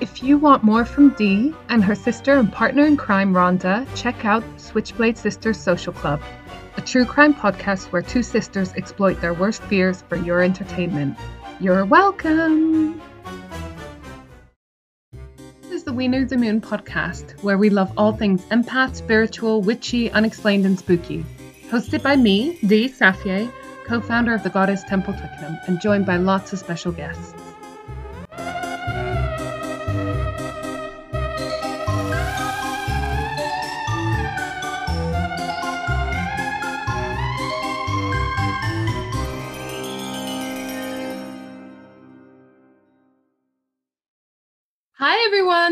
If you want more from Dee and her sister and partner in crime, Rhonda, check out Switchblade Sisters Social Club, a true crime podcast where two sisters exploit their worst fears for your entertainment. You're welcome! This is the We Knew the Moon podcast, where we love all things empath, spiritual, witchy, unexplained, and spooky. Hosted by me, Dee Safier, co founder of the Goddess Temple Twickenham, and joined by lots of special guests.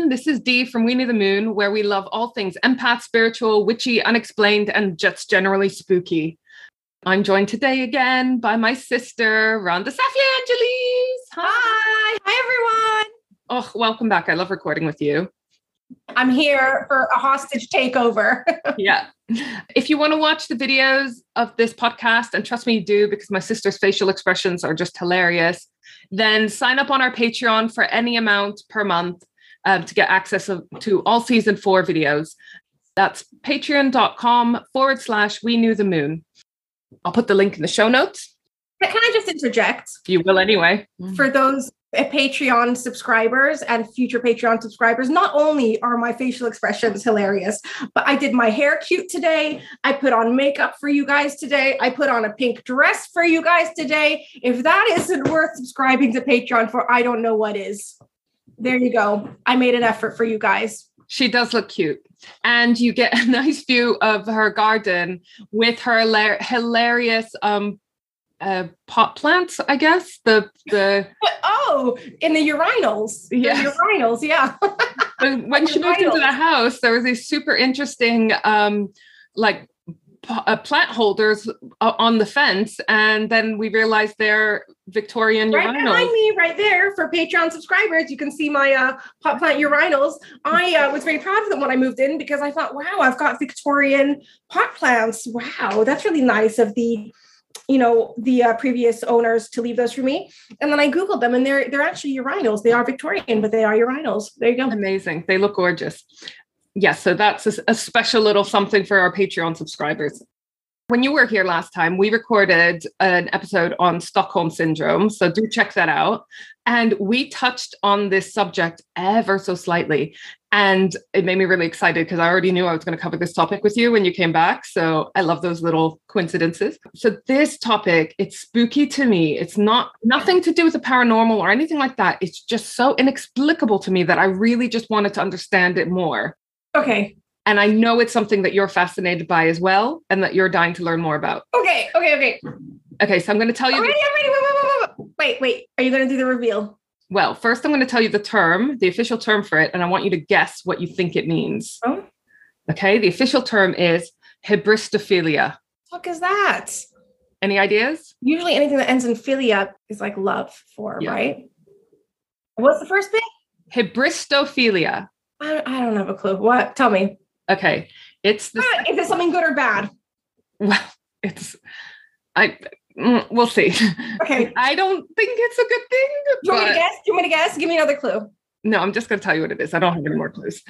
Everyone. This is Dee from We Knew the Moon, where we love all things empath, spiritual, witchy, unexplained, and just generally spooky. I'm joined today again by my sister, Rhonda Safia Angeles. Hi. Hi, everyone. Oh, welcome back. I love recording with you. I'm here for a hostage takeover. yeah. If you want to watch the videos of this podcast, and trust me, you do, because my sister's facial expressions are just hilarious then sign up on our Patreon for any amount per month um, to get access to all season four videos. That's patreon.com forward slash we knew the moon. I'll put the link in the show notes. Can I just interject? You will anyway. For those Patreon subscribers and future Patreon subscribers, not only are my facial expressions hilarious, but I did my hair cute today. I put on makeup for you guys today. I put on a pink dress for you guys today. If that isn't worth subscribing to Patreon for, I don't know what is. There you go. I made an effort for you guys. She does look cute. And you get a nice view of her garden with her hilarious um, uh, pot plants, I guess. The the oh, in the urinals. Yeah, urinals. Yeah. when she moved into the house, there was these super interesting, um, like uh, plant holders uh, on the fence, and then we realized they're Victorian right urinals. behind me, right there for Patreon subscribers. You can see my uh, pot plant urinals. I uh, was very proud of them when I moved in because I thought, wow, I've got Victorian pot plants. Wow, that's really nice of the you know the uh, previous owners to leave those for me and then i googled them and they're they're actually urinals they are victorian but they are urinals there you go amazing they look gorgeous yes so that's a, a special little something for our patreon subscribers when you were here last time, we recorded an episode on Stockholm Syndrome. So do check that out. And we touched on this subject ever so slightly. And it made me really excited because I already knew I was going to cover this topic with you when you came back. So I love those little coincidences. So this topic, it's spooky to me. It's not nothing to do with the paranormal or anything like that. It's just so inexplicable to me that I really just wanted to understand it more. Okay. And I know it's something that you're fascinated by as well and that you're dying to learn more about. Okay, okay, okay. Okay, so I'm going to tell you. I'm ready, I'm. Wait, wait, wait, wait, wait. Are you going to do the reveal? Well, first, I'm going to tell you the term, the official term for it, and I want you to guess what you think it means. Oh. Okay, the official term is hybristophilia. What is that? Any ideas? Usually anything that ends in philia is like love for, yeah. right? What's the first bit? Hybristophilia. I, I don't have a clue. What? Tell me. Okay. It's the. Ah, is it something good or bad? Well, it's. I. Mm, we'll see. Okay. I don't think it's a good thing. Do you want me to guess? Do you want me to guess? Give me another clue. No, I'm just going to tell you what it is. I don't have any more clues.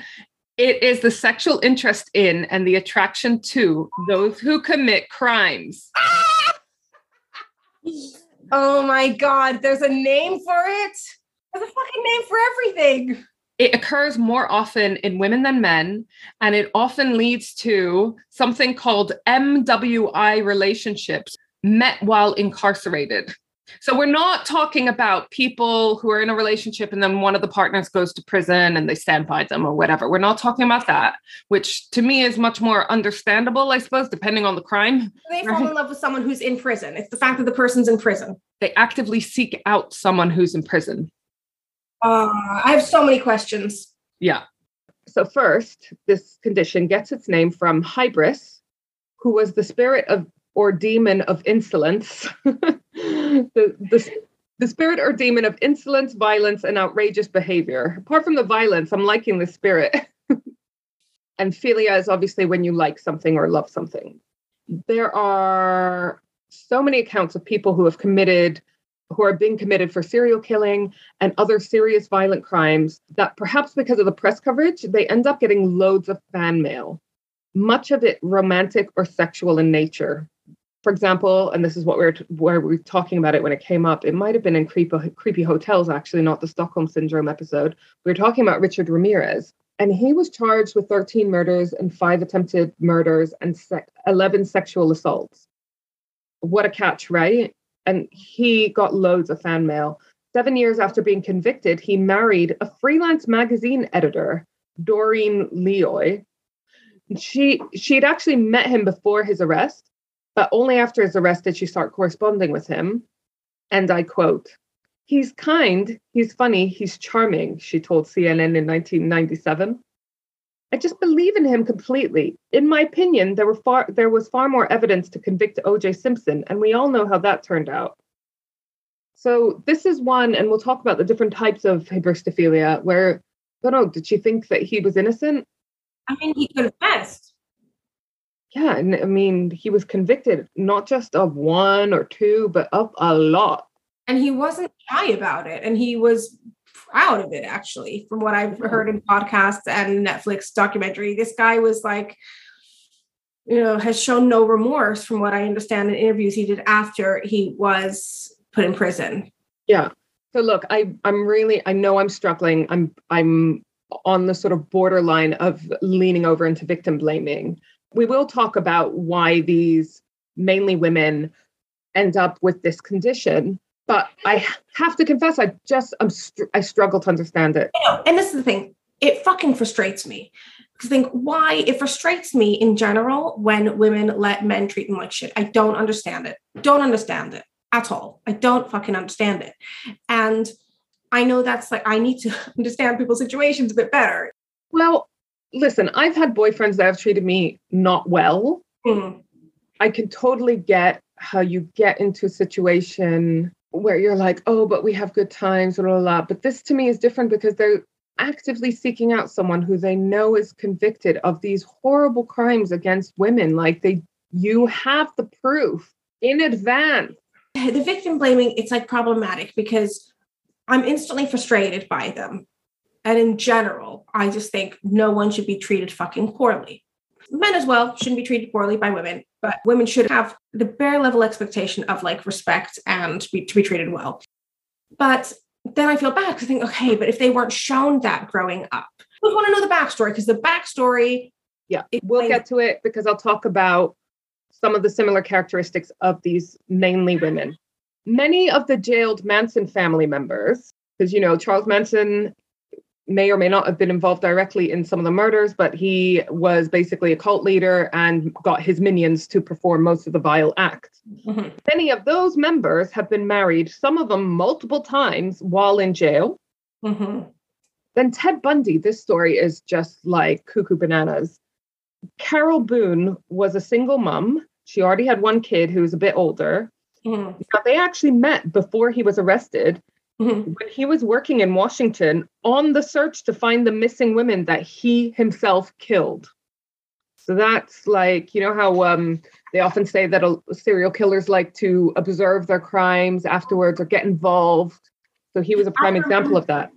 It is the sexual interest in and the attraction to those who commit crimes. oh my God. There's a name for it. There's a fucking name for everything it occurs more often in women than men, and it often leads to something called MWI relationships met while incarcerated. So we're not talking about people who are in a relationship and then one of the partners goes to prison and they stand by them or whatever. We're not talking about that, which to me is much more understandable, I suppose, depending on the crime. They fall in love with someone who's in prison. It's the fact that the person's in prison. They actively seek out someone who's in prison. Uh, I have so many questions. Yeah. So, first, this condition gets its name from Hybris, who was the spirit of or demon of insolence. the, the, the spirit or demon of insolence, violence, and outrageous behavior. Apart from the violence, I'm liking the spirit. and philia is obviously when you like something or love something. There are so many accounts of people who have committed who are being committed for serial killing and other serious violent crimes that perhaps because of the press coverage, they end up getting loads of fan mail, much of it romantic or sexual in nature. For example, and this is what we we're where we are talking about it when it came up. It might have been in creepy, creepy hotels, actually, not the Stockholm syndrome episode. We were talking about Richard Ramirez, and he was charged with 13 murders and five attempted murders and se- 11 sexual assaults. What a catch, right? And he got loads of fan mail. Seven years after being convicted, he married a freelance magazine editor, Doreen Lioy. She she'd actually met him before his arrest, but only after his arrest did she start corresponding with him. And I quote, He's kind, he's funny, he's charming, she told CNN in 1997. I just believe in him completely. In my opinion, there were far there was far more evidence to convict O.J. Simpson, and we all know how that turned out. So this is one, and we'll talk about the different types of hybristophilia. Where I don't know, oh, did she think that he was innocent? I mean, he confessed. Yeah, and I mean, he was convicted not just of one or two, but of a lot and he wasn't shy about it and he was proud of it actually from what i've heard in podcasts and netflix documentary. This guy was like you know has shown no remorse from what i understand in interviews he did after he was put in prison. Yeah. So look i i'm really i know i'm struggling. I'm i'm on the sort of borderline of leaning over into victim blaming. We will talk about why these mainly women end up with this condition but I have to confess, I just I'm str- I struggle to understand it. I know, and this is the thing. It fucking frustrates me. I think why it frustrates me in general when women let men treat them like shit. I don't understand it. Don't understand it at all. I don't fucking understand it. And I know that's like I need to understand people's situations a bit better. Well, listen, I've had boyfriends that have treated me not well. Mm. I can totally get how you get into a situation where you're like, oh, but we have good times, blah, blah, blah. But this to me is different because they're actively seeking out someone who they know is convicted of these horrible crimes against women. Like they, you have the proof in advance. The victim blaming, it's like problematic because I'm instantly frustrated by them. And in general, I just think no one should be treated fucking poorly men as well shouldn't be treated poorly by women, but women should have the bare level expectation of like respect and be, to be treated well. But then I feel bad because I think, okay, but if they weren't shown that growing up, I want to know the backstory because the backstory. Yeah, we'll get to it because I'll talk about some of the similar characteristics of these mainly women. Many of the jailed Manson family members, because you know Charles Manson may or may not have been involved directly in some of the murders, but he was basically a cult leader and got his minions to perform most of the vile acts. Mm-hmm. Many of those members have been married, some of them multiple times while in jail. Mm-hmm. Then Ted Bundy, this story is just like cuckoo bananas. Carol Boone was a single mom. She already had one kid who was a bit older. Mm-hmm. they actually met before he was arrested Mm-hmm. When he was working in Washington on the search to find the missing women that he himself killed. So that's like, you know, how um, they often say that a, serial killers like to observe their crimes afterwards or get involved. So he was a prime example of that.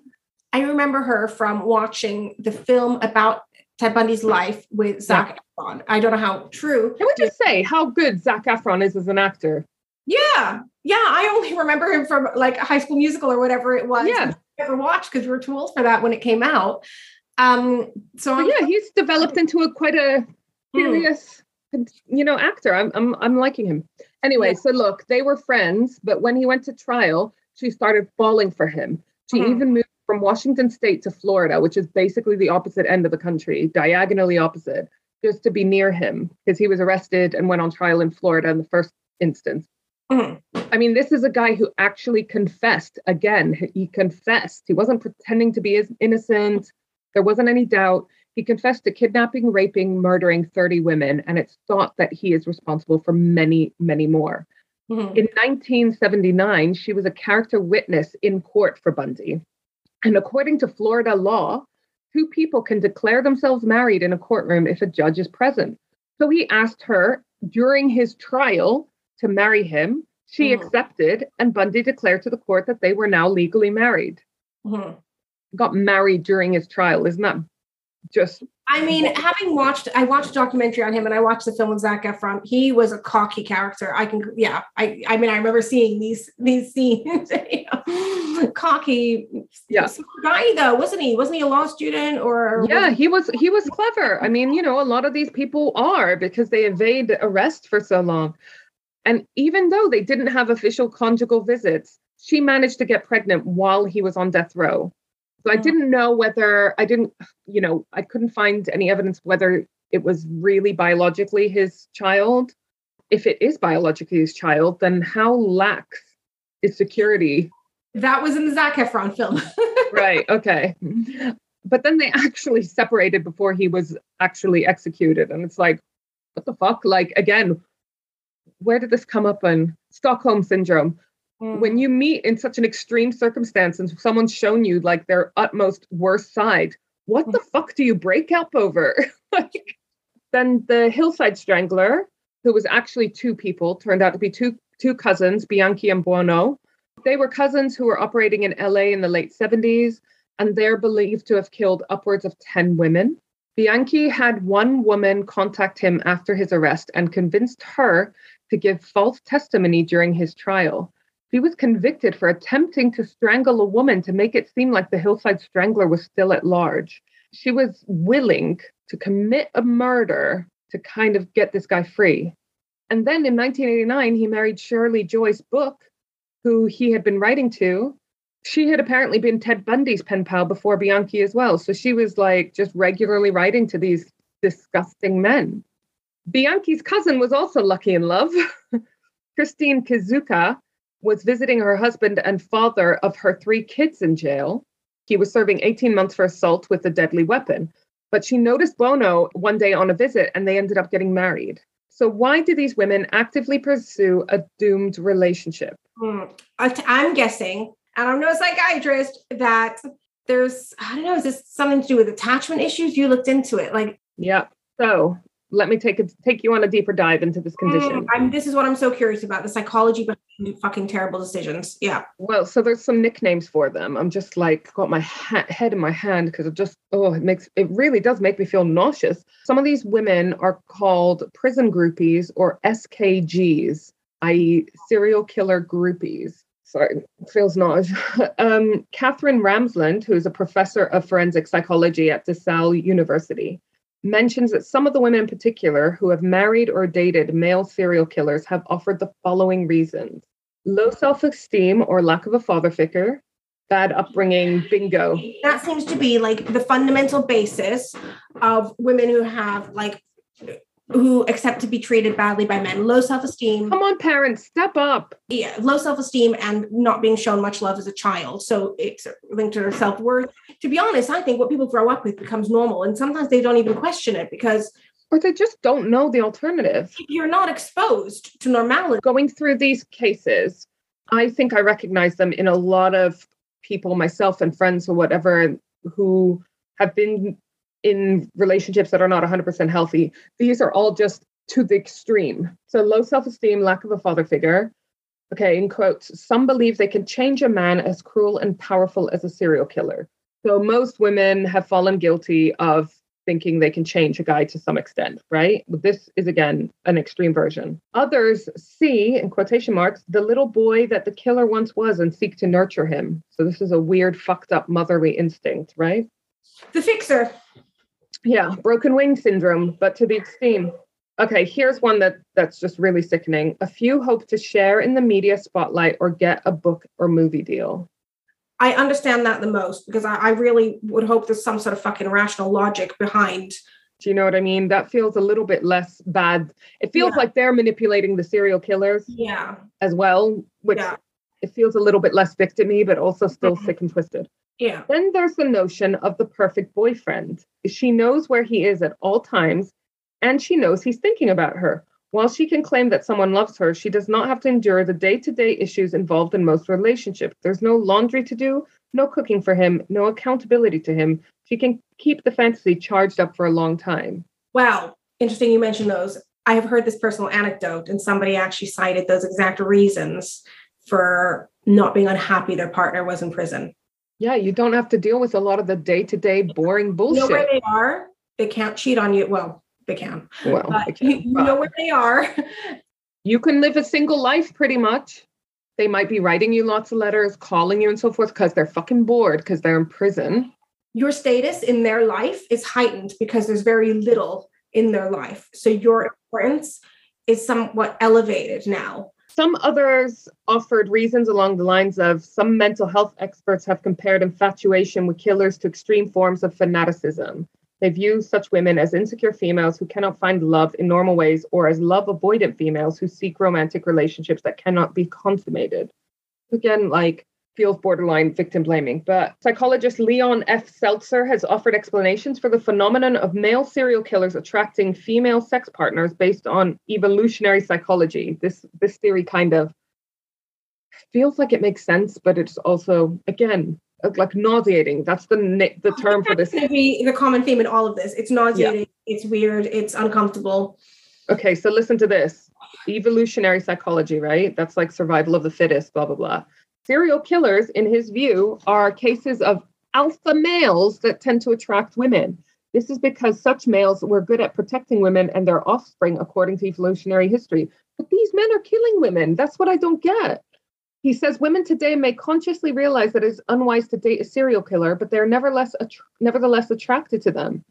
I remember her from watching the film about Ted Bundy's life with Zac yeah. Efron. I don't know how true. Can we just say how good Zac Efron is as an actor? Yeah, yeah. I only remember him from like High School Musical or whatever it was. Yeah, I never watched because we were too old for that when it came out. Um, so yeah, he's developed into a quite a hmm. serious, mm. you know, actor. I'm I'm I'm liking him. Anyway, yeah. so look, they were friends, but when he went to trial, she started falling for him. She mm. even moved from Washington State to Florida, which is basically the opposite end of the country, diagonally opposite, just to be near him because he was arrested and went on trial in Florida in the first instance. Mm-hmm. I mean, this is a guy who actually confessed. Again, he confessed. He wasn't pretending to be innocent. There wasn't any doubt. He confessed to kidnapping, raping, murdering 30 women, and it's thought that he is responsible for many, many more. Mm-hmm. In 1979, she was a character witness in court for Bundy. And according to Florida law, two people can declare themselves married in a courtroom if a judge is present. So he asked her during his trial to marry him. She Mhm. accepted, and Bundy declared to the court that they were now legally married. Mhm. Got married during his trial. Isn't that just I mean, having watched, I watched a documentary on him, and I watched the film with Zac Efron. He was a cocky character. I can, yeah. I, I mean, I remember seeing these these scenes. you know, cocky, Yeah. guy though, wasn't he? Wasn't he a law student or? yeah he was he was clever i mean you know a lot of these people are because they evade arrest for so long and even though they didn't have official conjugal visits she managed to get pregnant while he was on death row. So i didn't know whether i didn't you know i couldn't find any evidence whether it was really biologically his child. If it is biologically his child then how lax is security? That was in the Zac Efron film. right okay. But then they actually separated before he was actually executed. And it's like what the fuck? Like again where did this come up in? Stockholm syndrome. Hmm. When you meet in such an extreme circumstance and someone's shown you like their utmost worst side what the hmm. fuck do you break up over? Like then the hillside strangler who was actually two people turned out to be two two cousins bianchi and buono. They were cousins who were operating in la in the late 70s and they're believed to have killed upwards of 10 women. Bianchi had one woman contact him after his arrest and convinced her to give false testimony during his trial he was convicted for attempting to strangle a woman to make it seem like the hillside strangler was still at large. She was willing to commit a murder to kind of get this guy free. And then in 1989, he married Shirley Joyce Book, who he had been writing to. She had apparently been Ted Bundy's pen pal before Bianchi as well. So she was like just regularly writing to these disgusting men. Bianchi's cousin was also lucky in love. Christine Kizuka was visiting her husband and father of her three kids in jail. He was serving 18 months for assault with a deadly weapon. But she noticed Buono one day on a visit and they ended up getting married. So, why do these women actively pursue a doomed relationship? Hmm. I- I'm guessing, and I'm no psychiatrist, that there's, I don't know, is this something to do with attachment issues? You looked into it. Like, Yeah. So, let me take, a, take you on a deeper dive into this condition. mm, I'm, this is what I'm so curious about the psychology behind fucking terrible decisions. Yeah. Well, so there's some nicknames for them. I'm just like got my ha- head in my hand because it just oh it makes it really does make me feel nauseous. Some of these women are called prison groupies or SKGs, i.e., serial killer groupies. Sorry, feels nauseous. um, Katherine Ramsland, who is a professor of forensic psychology at DeSales University, mentions that some of the women in particular who have married or dated male serial killers have offered the following reasons low self esteem or lack of a father figure, bad upbringing, bingo. That seems to be like the fundamental basis of women who have like, who accept to be treated badly by men, low self esteem, Come on, parents, step up. yeah, low self esteem, and not being shown much love as a child. So it's linked to their self worth. To be honest, I think what people grow up with becomes normal, and sometimes they don't even question it because Or they just don't know the alternative. you're not exposed to normality. Going through these cases, I think I recognize them in a lot of people, myself and friends or whatever, who have been in relationships that are not 100% healthy. These are all just to the extreme. So, low self esteem, lack of a father figure. Okay, in quotes, some believe they can change a man as cruel and powerful as a serial killer. So, most women have fallen guilty of thinking they can change a guy to some extent, right? But this is again an extreme version. Others see, in quotation marks, the little boy that the killer once was and seek to nurture him. So, this is a weird, fucked up motherly instinct, right? The fixer. Yeah, broken wing syndrome, but to the extreme. Okay, here's one that that's just really sickening. A few hope to share in the media spotlight or get a book or movie deal. I understand that the most because I, I really would hope there's some sort of fucking rational logic behind. Do you know what I mean? That feels a little bit less bad. It feels Yeah. like they're manipulating the serial killers Yeah. as well, which Yeah. it feels a little bit less victimy, but also still sick and twisted. Yeah. Then there's the notion of the perfect boyfriend. She knows where he is at all times, and she knows he's thinking about her. While she can claim that someone loves her, she does not have to endure the day to day issues involved in most relationships. There's no laundry to do, no cooking for him, no accountability to him. She can keep the fantasy charged up for a long time. Wow. Interesting you mentioned those. I have heard this personal anecdote, and somebody actually cited those exact reasons for not being unhappy their partner was in prison. Yeah, you don't have to deal with a lot of the day to day boring bullshit. You know where they are? They can't cheat on you. Well, they can. Well, But they can, you, you know where they are. you can live a single life pretty much. They might be writing you lots of letters, calling you, and so forth because they're fucking bored because they're in prison. Your status in their life is heightened because there's very little in their life. So your importance is somewhat elevated now. Some others offered reasons along the lines of some mental health experts have compared infatuation with killers to extreme forms of fanaticism. They view such women as insecure females who cannot find love in normal ways or as love avoidant females who seek romantic relationships that cannot be consummated. Again, like feels borderline victim blaming. But psychologist Leon F. Seltzer has offered explanations for the phenomenon of male serial killers attracting female sex partners based on evolutionary psychology. This this theory kind of feels like it makes sense, but it's also again uh, like nauseating. That's the na- the term for this. It's going to be the common theme in all of this. It's nauseating. It's weird. It's uncomfortable. Okay, so listen to this. Evolutionary psychology, right? That's like survival of the fittest, blah blah blah. Serial killers, in his view, are cases of alpha males that tend to attract women. This is because such males were good at protecting women and their offspring, according to evolutionary history. But these men are killing women. That's what I don't get. He says women today may consciously realize that it's unwise to date a serial killer, but they're nevertheless, nevertheless attracted to them.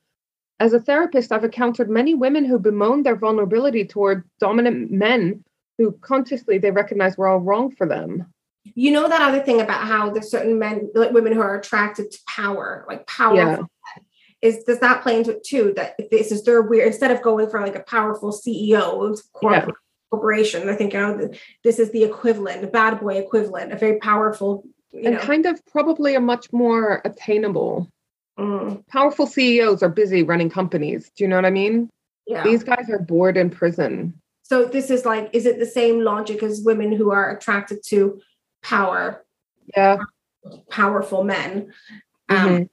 As a therapist, I've encountered many women who bemoan their vulnerability toward dominant men who consciously they recognize we're all wrong for them. You know that other thing about how there's certain men, like women who are attracted to power, like powerful. Is does that play into it too? That if this is their weird instead of going for like a powerful CEO of corporate corporation, they're thinking, oh, this is the equivalent, a bad boy equivalent, a very powerful, you and know. kind of probably a much more attainable. Mm, Powerful CEOs are busy running companies. Do you know what I mean? yeah. These guys are bored in prison. So this is like, is it the same logic as women who are attracted to power, Yeah. powerful men, um, Mhm.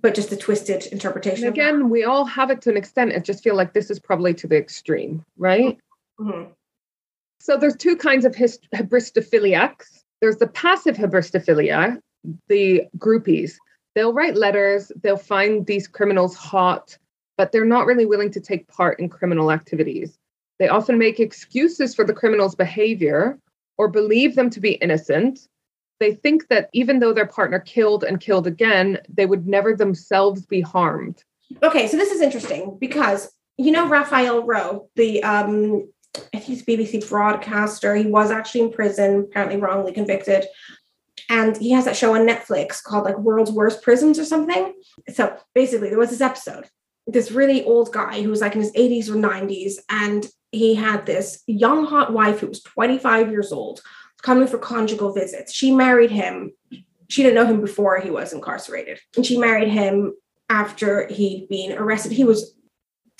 but just a twisted interpretation? And again, we all have it to an extent. I just feel like this is probably to the extreme, right? Mhm. So there's two kinds of hist- hybristophiliacs. There's the passive hybristophilia, the groupies. They'll write letters, they'll find these criminals hot, but they're not really willing to take part in criminal activities. They often make excuses for the criminal's behavior or believe them to be innocent. They think that even though their partner killed and killed again, they would never themselves be harmed. Okay, so this is interesting because you know Raphael Rowe, the um, he's BBC broadcaster. He was actually in prison, apparently wrongly convicted, and he has that show on Netflix called like World's Worst Prisons or something. So basically, there was this episode. This really old guy who was like in his 80s or 90s, and he had this young hot wife who was 25 years old coming for conjugal visits. She married him. She didn't know him before he was incarcerated, and she married him after he'd been arrested. He was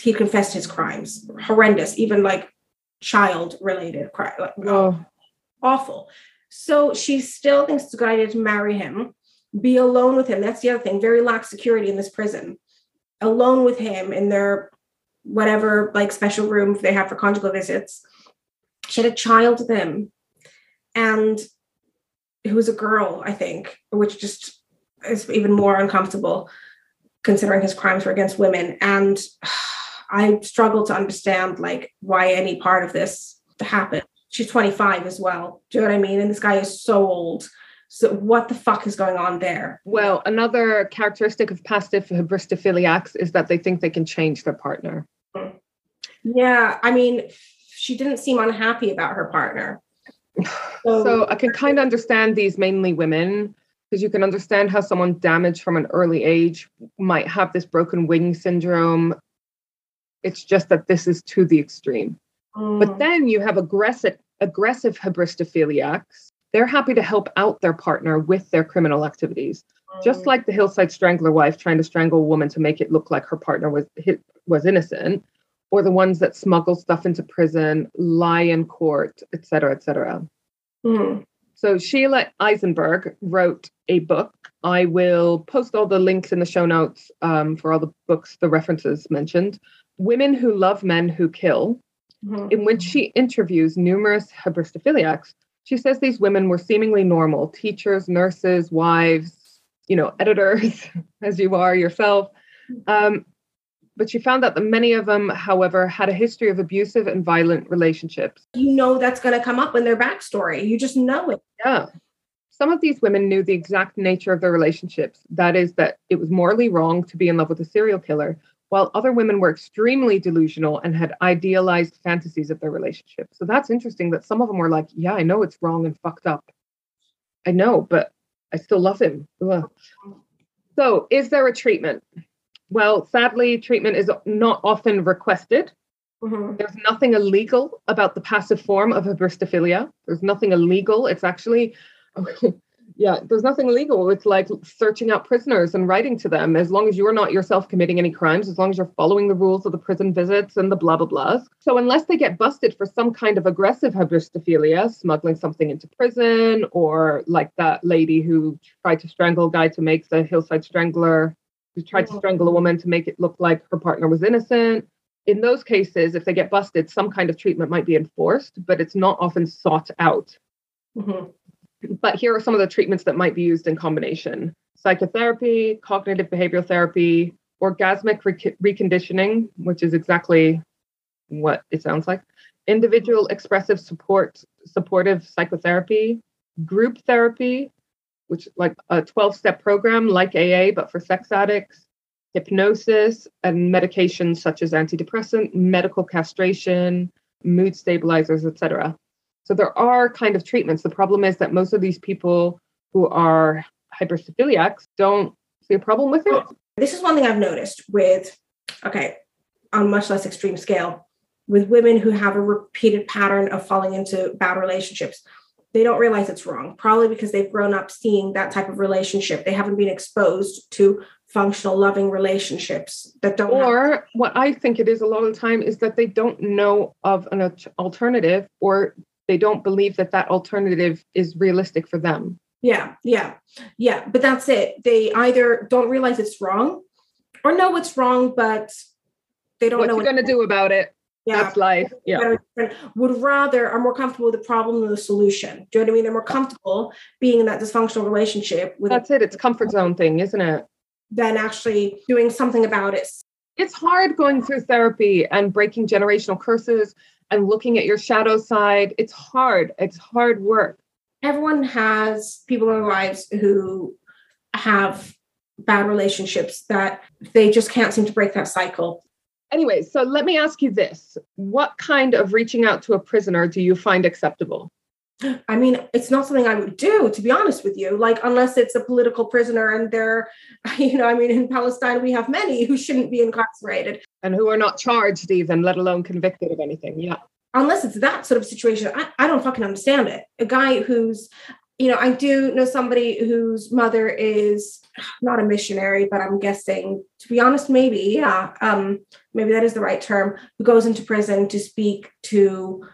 he confessed his crimes, horrendous, even like child related crime, like, Oh, um, awful. So she still thinks it's a good idea to marry him, be alone with him. That's the other thing. Very lax security in this prison. Alone with him in their whatever like special room they have for conjugal visits. She had a child with him, and who was a girl, I think, which just is even more uncomfortable considering his crimes were against women. And I struggle to understand like why any part of this happened. She's 25 as well. Do you know what I mean? And this guy is so old. So what the fuck is going on there? well, another characteristic of passive hybristophiliacs is that they think they can change their partner. Yeah, I mean, she didn't seem unhappy about her partner. So I can kind of understand these mainly women because you can understand how someone damaged from an early age might have this broken wing syndrome. It's just that this is to the extreme. But Mm, then you have aggressive aggressive hybristophiliacs. They're happy to help out their partner with their criminal activities. Just like the hillside strangler wife trying to strangle a woman to make it look like her partner was hit, was innocent, or the ones that smuggle stuff into prison, lie in court, etc cetera, et cetera. mm. So Sheila Isenberg wrote a book. I will post all the links in the show notes um, for all the books, the references mentioned. Women Who Love Men Who Kill. mm-hmm. in which she interviews numerous hybristophiliacs. She says these women were seemingly normal teachers, nurses, wives, you know, editors, as you are yourself. Um, but she found that many of them, however, had a history of abusive and violent relationships. You know that's going to come up in their backstory. You just know it. Yeah. Some of these women knew the exact nature of their relationships. That is, that it was morally wrong to be in love with a serial killer, while other women were extremely delusional and had idealized fantasies of their relationship. So that's interesting that some of them were like, yeah, I know it's wrong and fucked up. I know, but I still love him. Ugh. So, is there a treatment? Well, sadly, treatment is not often requested. Mm-hmm. There's nothing illegal about the passive form of a hybristophilia. There's nothing illegal. It's actually yeah, there's nothing illegal. It's like searching out prisoners and writing to them as long as you're not yourself committing any crimes, as long as you're following the rules of the prison visits and the blah, blah, blahs. So, unless they get busted for some kind of aggressive hybristophilia, smuggling something into prison, or like that lady who tried to strangle a guy to make the hillside strangler, who tried to strangle a woman to make it look like her partner was innocent. In those cases, if they get busted, some kind of treatment might be enforced, but it's not often sought out. Mm-hmm. But here are some of the treatments that might be used in combination psychotherapy, cognitive behavioral therapy, orgasmic re- reconditioning, which is exactly what it sounds like, individual expressive support, supportive psychotherapy, group therapy, which like a 12 step program like AA, but for sex addicts, hypnosis, and medications such as antidepressant, medical castration, mood stabilizers, etc. So there are kind of treatments. The problem is that most of these people who are hybristophiliacs don't see a problem with it. This is one thing I've noticed with, okay, on much less extreme scale, with women who have a repeated pattern of falling into bad relationships. They don't realize it's wrong, probably because they've grown up seeing that type of relationship. They haven't been exposed to functional, loving relationships that don't. Or have- what I think it is a lot of the time is that they don't know of an alternative or they don't believe that that alternative is realistic for them yeah yeah yeah but that's it they either don't realize it's wrong or know it's wrong but they don't what know what you're going to do about it yeah. That's life. Yeah. Would rather are more comfortable with the problem than the solution. Do you know what I mean? They're more comfortable being in that dysfunctional relationship. With That's it. It's comfort zone thing, isn't it? Than actually doing something about it. It's hard going through therapy and breaking generational curses and looking at your shadow side. It's hard. It's hard work. Everyone has people in their lives who have bad relationships that they just can't seem to break that cycle. Anyway, so let me ask you this. What kind of reaching out to a prisoner do you find acceptable? I mean, it's not something I would do, to be honest with you. Like, unless it's a political prisoner and they're, you know, I mean, in Palestine, we have many who shouldn't be incarcerated. And who are not charged even, let alone convicted of anything. Yeah. Unless it's that sort of situation, I, I don't fucking understand it. A guy who's, you know, I do know somebody whose mother is not a missionary, but I'm guessing, to be honest, maybe, yeah, um, maybe that is the right term, who goes into prison to speak to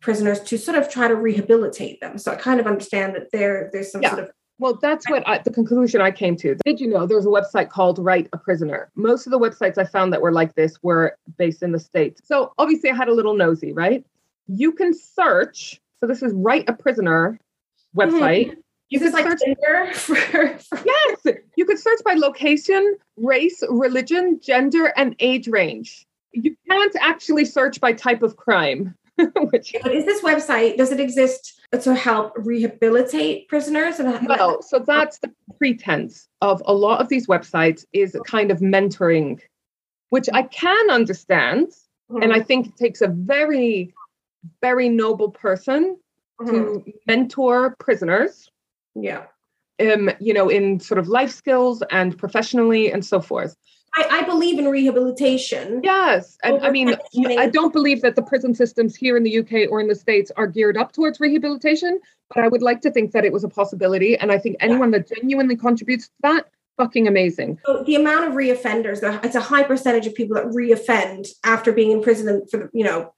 prisoners to sort of try to rehabilitate them. So I kind of understand that there there's some yeah. sort of well, that's what I, the conclusion I came to. Did you know there's a website called Write a Prisoner? Most of the websites I found that were like this were based in the States. So obviously I had a little nosy, right? You can search. So this is Write a Prisoner website. Mm-hmm. You could like search, for, for yes, you could search by location, race, religion, gender, and age range. You can't actually search by type of crime. Which but is this website? Does it exist to help rehabilitate prisoners? Well, so that's the pretense of a lot of these websites is a kind of mentoring, which I can understand, mm-hmm. and I think it takes a very, very noble person mm-hmm. to mentor prisoners. Yeah. Um, you know, in sort of life skills and professionally and so forth. I, I, believe in rehabilitation. Yes. And I mean, I don't believe that the prison systems here in the UK or in the States are geared up towards rehabilitation, but I would like to think that it was a possibility. And I think anyone yeah. that genuinely contributes to that, fucking amazing. So the amount of reoffenders, uh, it's a high percentage of people that reoffend after being in prison for, you know,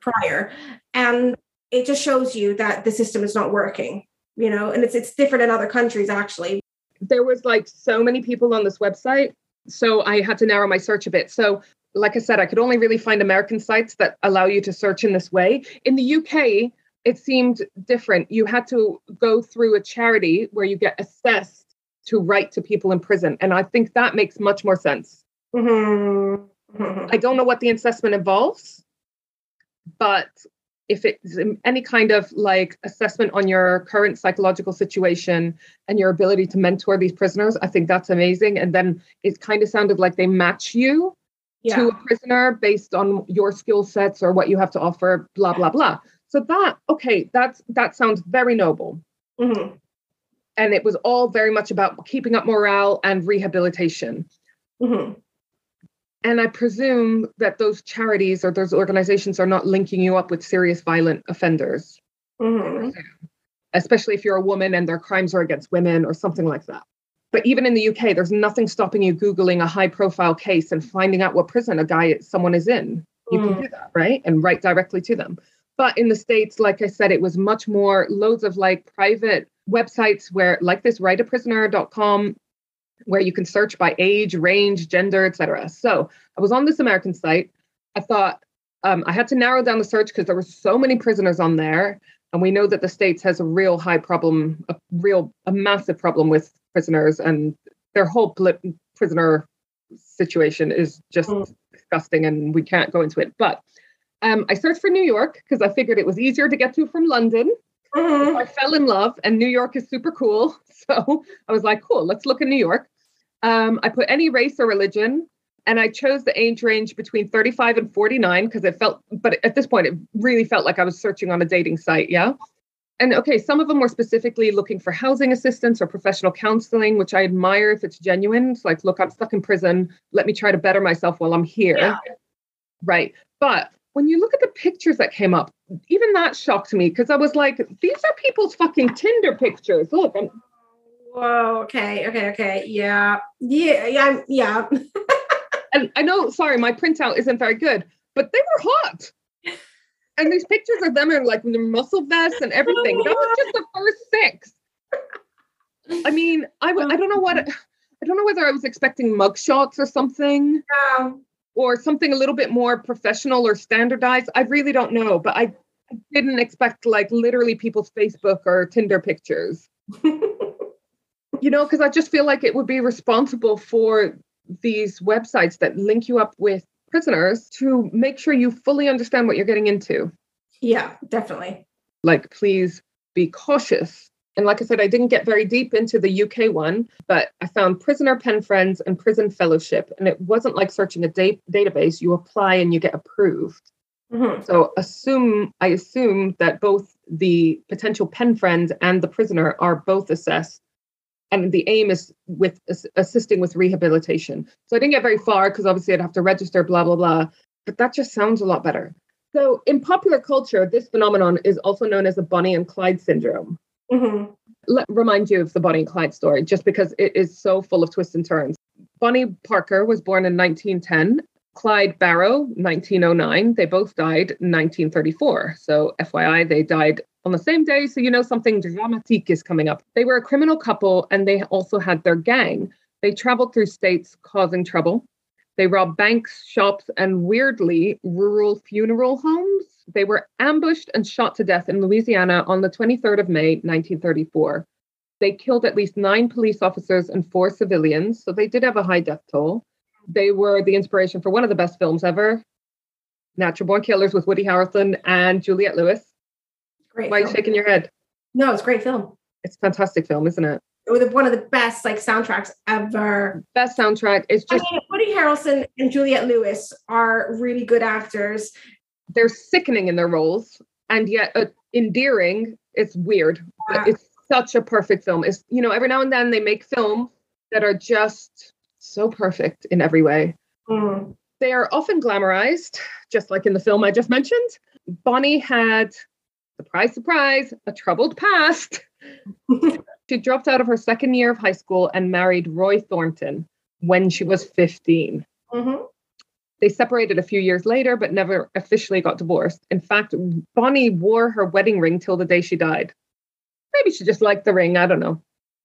prior. And it just shows you that the system is not working, you know, and it's it's different in other countries actually. There was like so many people on this website so I had to narrow my search a bit. So like I said, I could only really find American sites that allow you to search in this way. In the UK, it seemed different. You had to go through a charity where you get assessed to write to people in prison. And I think that makes much more sense. Mhm. I don't know what the assessment involves, but if it's any kind of like assessment on your current psychological situation and your ability to mentor these prisoners, I think that's amazing. And then it kind of sounded like they match you Yeah. to a prisoner based on your skill sets or what you have to offer, blah, blah, blah. So that, okay, that's that sounds very noble. Mhm. And it was all very much about keeping up morale and rehabilitation. Mhm. And I presume that those charities or those organizations are not linking you up with serious violent offenders, Mhm. especially if you're a woman and their crimes are against women or something like that. But even in the UK, there's nothing stopping you Googling a high profile case and finding out what prison a guy, someone is in. You Mm. can do that, right? And write directly to them. But in the States, like I said, it was much more loads of like private websites where, like this, writeaprisoner.com, where you can search by age, range, gender, etc. So I was on this American site. I thought um, I had to narrow down the search because there were so many prisoners on there. And we know that the States has a real high problem, a real, a massive problem with prisoners and their whole prisoner situation is just Mm. disgusting and we can't go into it. But um, I searched for New York because I figured it was easier to get to from London. Mhm. I fell in love, and New York is super cool. So I was like, cool, let's look in New York. Um, I put any race or religion, and I chose the age range between 35 and 49 because it felt, but at this point, it really felt like I was searching on a dating site. Yeah. And okay, some of them were specifically looking for housing assistance or professional counseling, which I admire if it's genuine. It's like, look, I'm stuck in prison. Let me try to better myself while I'm here. Yeah. Right. But when you look at the pictures that came up, even that shocked me because I was like, these are people's fucking Tinder pictures. Look, I'm, Whoa. Okay. Okay. Okay. Yeah. Yeah. Yeah. Yeah. and I know, sorry, my printout isn't very good, but they were hot. And these pictures of them are like with their muscle vests and everything. That was just the first six. I mean, I, w- I don't know what, I don't know whether I was expecting mugshots or something. Yeah. or something a little bit more professional or standardized. I really don't know, but I I didn't expect like literally people's Facebook or Tinder pictures, you know, because I just feel like it would be responsible for these websites that link you up with prisoners to make sure you fully understand what you're getting into. yeah. Definitely. Like, please be cautious. And like I said, I didn't get very deep into the UK one, but I found prisoner pen friends and prison fellowship. And it wasn't like searching a da- database. You apply and you get approved. Mhm. So assume I assume that both the potential pen friend and the prisoner are both assessed, and the aim is with ass- assisting with rehabilitation. So I didn't get very far because obviously I'd have to register, blah blah blah. But that just sounds a lot better. So in popular culture, this phenomenon is also known as the Bonnie and Clyde syndrome. Mhm. Let remind you of the Bonnie and Clyde story, just because it is so full of twists and turns. Bonnie Parker was born in 1910. Clyde Barrow, 1909. They both died in 1934. So, FYI, they died on the same day. So, you know, something dramatic is coming up. They were a criminal couple and they also had their gang. They traveled through states causing trouble. They robbed banks, shops, and weirdly, rural funeral homes. They were ambushed and shot to death in Louisiana on the 23rd of May, 1934. They killed at least nine police officers and four civilians. So they did have a high death toll. They were the inspiration for one of the best films ever, Natural Born Killers with Woody Harrelson and Juliette Lewis. Great. Why are you shaking your head? No, it's a great film. It's a fantastic film, isn't it? With one of the best like soundtracks ever. Best soundtrack. It's I just mean, Woody Harrelson and Juliette Lewis are really good actors. they're sickening in their roles and yet uh, endearing. It's weird. Yeah. It's such a perfect film. It's you know every now and then they make films that are just so perfect in every way. Mm. They are often glamorized, just like in the film I just mentioned. Bonnie had, surprise, surprise, a troubled past. she dropped out of her second year of high school and married Roy Thornton when she was 15. Mhm. They separated a few years later, but never officially got divorced. In fact, Bonnie wore her wedding ring till the day she died. Maybe she just liked the ring. I don't know.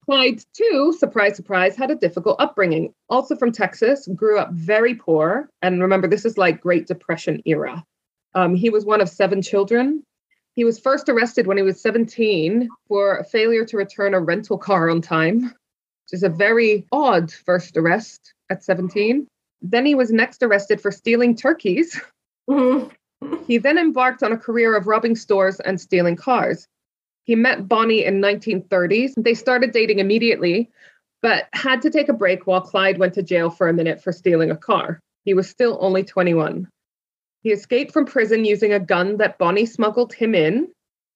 Clyde, too, surprise, surprise, had a difficult upbringing. Also from Texas, grew up very poor. And remember, this is like Great Depression era. Um, he was one of seven children. He was first arrested when he was 17 for failure to return a rental car on time, which is a very odd first arrest at 17. Then he was next arrested for stealing turkeys. Mhm. He then embarked on a career of robbing stores and stealing cars. He met Bonnie in 1930s. They started dating immediately, but had to take a break while Clyde went to jail for a minute for stealing a car. He was still only 21. He escaped from prison using a gun that Bonnie smuggled him in.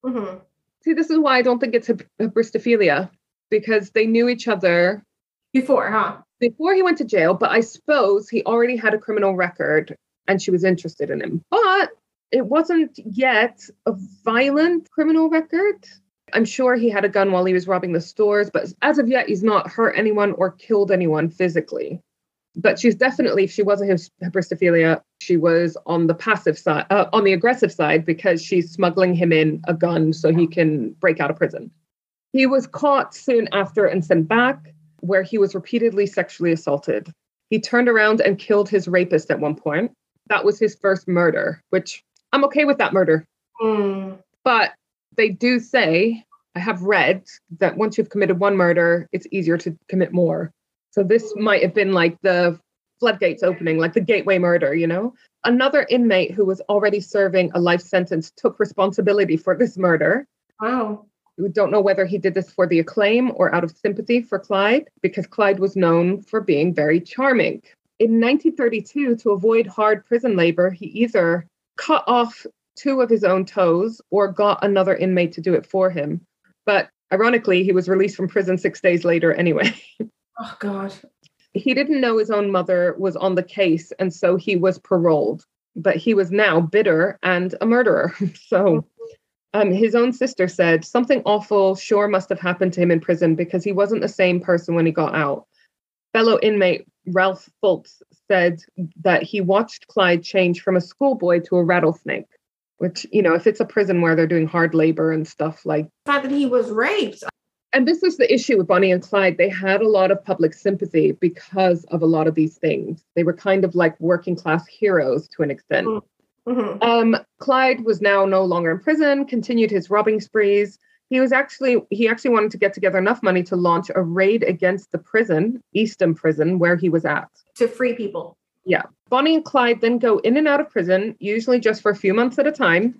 Mhm. See, this is why I don't think it's hyb- hybristophilia, because they knew each other Before, huh? before he went to jail, but I suppose he already had a criminal record and she was interested in him. But it wasn't yet a violent criminal record. I'm sure he had a gun while he was robbing the stores, but as of yet, he's not hurt anyone or killed anyone physically. But she's definitely, if she was a hybristophilia, she was on the passive side, uh, on the aggressive side, because she's smuggling him in a gun so he can break out of prison. He was caught soon after and sent back, where he was repeatedly sexually assaulted. He turned around and killed his rapist at one point. That was his first murder, which I'm okay with that murder. Mm. But they do say, I have read that once you've committed one murder, it's easier to commit more. So this might have been like the floodgates opening, like the gateway murder, you know? Another inmate who was already serving a life sentence took responsibility for this murder. Wow. We don't know whether he did this for the acclaim or out of sympathy for Clyde, because Clyde was known for being very charming. In 1932, to avoid hard prison labor, he either cut off two of his own toes or got another inmate to do it for him. But ironically, he was released from prison six days later anyway. Oh God. he didn't know his own mother was on the case, and so he was paroled. But he was now bitter and a murderer. So um, his own sister said something awful sure must have happened to him in prison because he wasn't the same person when he got out. Fellow inmate Ralph Fults said that he watched Clyde change from a schoolboy to a rattlesnake, which, you know, if it's a prison where they're doing hard labor and stuff like The fact that he was raped. And this is the issue with Bonnie and Clyde. They had a lot of public sympathy because of a lot of these things. They were kind of like working class heroes to an extent. Mm. Mhm. Um, Clyde was now no longer in prison, continued his robbing sprees. He was actually he actually wanted to get together enough money to launch a raid against the prison, Eastham Prison, where he was at. To free people. Yeah. Bonnie and Clyde then go in and out of prison, usually just for a few months at a time.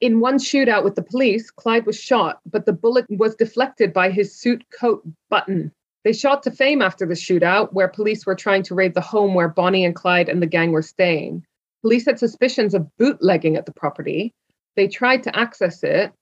In one shootout with the police, Clyde was shot, but the bullet was deflected by his suit coat button. They shot to fame after the shootout, where police were trying to raid the home where Bonnie and Clyde and the gang were staying. Police had suspicions of bootlegging at the property. They tried to access it,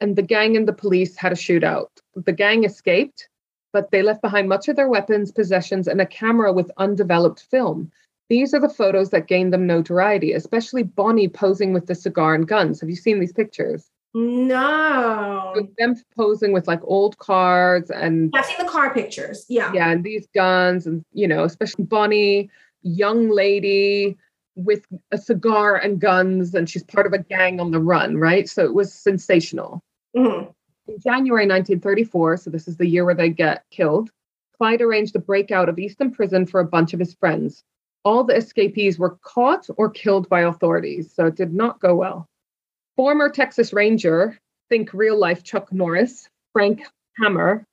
and the gang and the police had a shootout. The gang escaped, but they left behind much of their weapons, possessions, and a camera with undeveloped film. These are the photos that gained them notoriety, especially Bonnie posing with the cigar and guns. Have you seen these pictures? No. With them posing with like old cars and I've seen the car pictures. Yeah. yeah, and these guns and you know, especially Bonnie, young lady with a cigar and guns, and she's part of a gang on the run, right? So it was sensational. Mhm. In January 1934, so this is the year where they get killed, Clyde arranged a breakout of Eastham Prison for a bunch of his friends. All the escapees were caught or killed by authorities, so it did not go well. Former Texas Ranger, think real life Chuck Norris, Frank Hammer,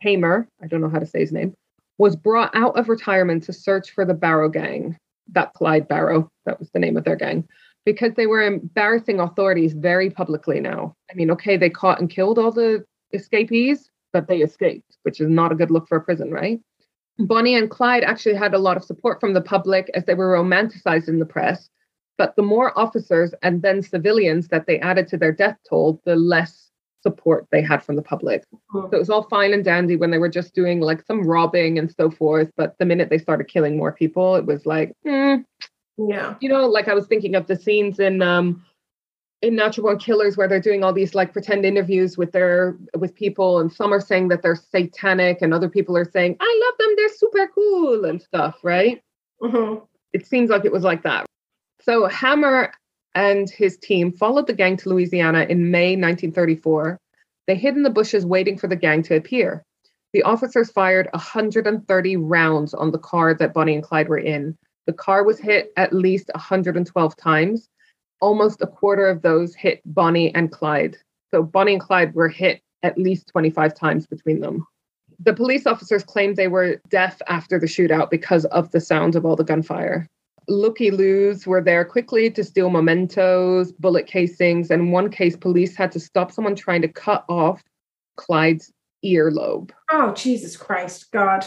Hamer, I don't know how to say his name, was brought out of retirement to search for the Barrow Gang. That Clyde Barrow, that was the name of their gang, because they were embarrassing authorities very publicly now. I mean, okay, they caught and killed all the escapees, but they escaped, which is not a good look for a prison, right? Bonnie and Clyde actually had a lot of support from the public as they were romanticized in the press. But the more officers and then civilians that they added to their death toll, the less support they had from the public. So it was all fine and dandy when they were just doing like some robbing and so forth. But the minute they started killing more people, it was like, hmm, Yeah. you know, like I was thinking of the scenes in um in Natural Born Killers where they're doing all these like pretend interviews with their with people, and some are saying that they're satanic, and other people are saying, I love them, they're super cool and stuff, right? Mhm. It seems like it was like that. So Hammer and his team followed the gang to Louisiana in May 1934. They hid in the bushes waiting for the gang to appear. The officers fired 130 rounds on the car that Bonnie and Clyde were in. The car was hit at least 112 times. Almost a quarter of those hit Bonnie and Clyde. So Bonnie and Clyde were hit at least 25 times between them. The police officers claimed they were deaf after the shootout because of the sound of all the gunfire. Looky loos were there quickly to steal mementos, bullet casings, and in one case, police had to stop someone trying to cut off Clyde's earlobe. Oh, Jesus Christ, God.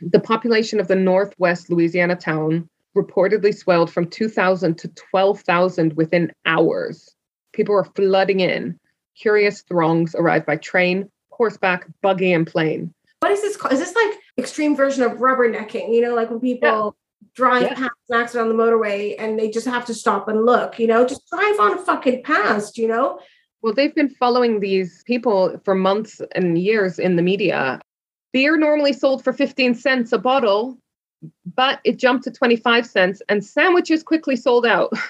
The population of the northwest Louisiana town reportedly swelled from 2,000 to 12,000 within hours. People were flooding in. Curious throngs arrived by train, horseback, buggy, and plane. What is this? Is this like extreme version of rubbernecking? You know, like when people drive Yeah. past an accident on the motorway and they just have to stop and look, you know, just drive on fucking past, you know? Well, they've been following these people for months and years in the media. Beer normally sold for 15 cents a bottle, but it jumped to 25 cents, and sandwiches quickly sold out.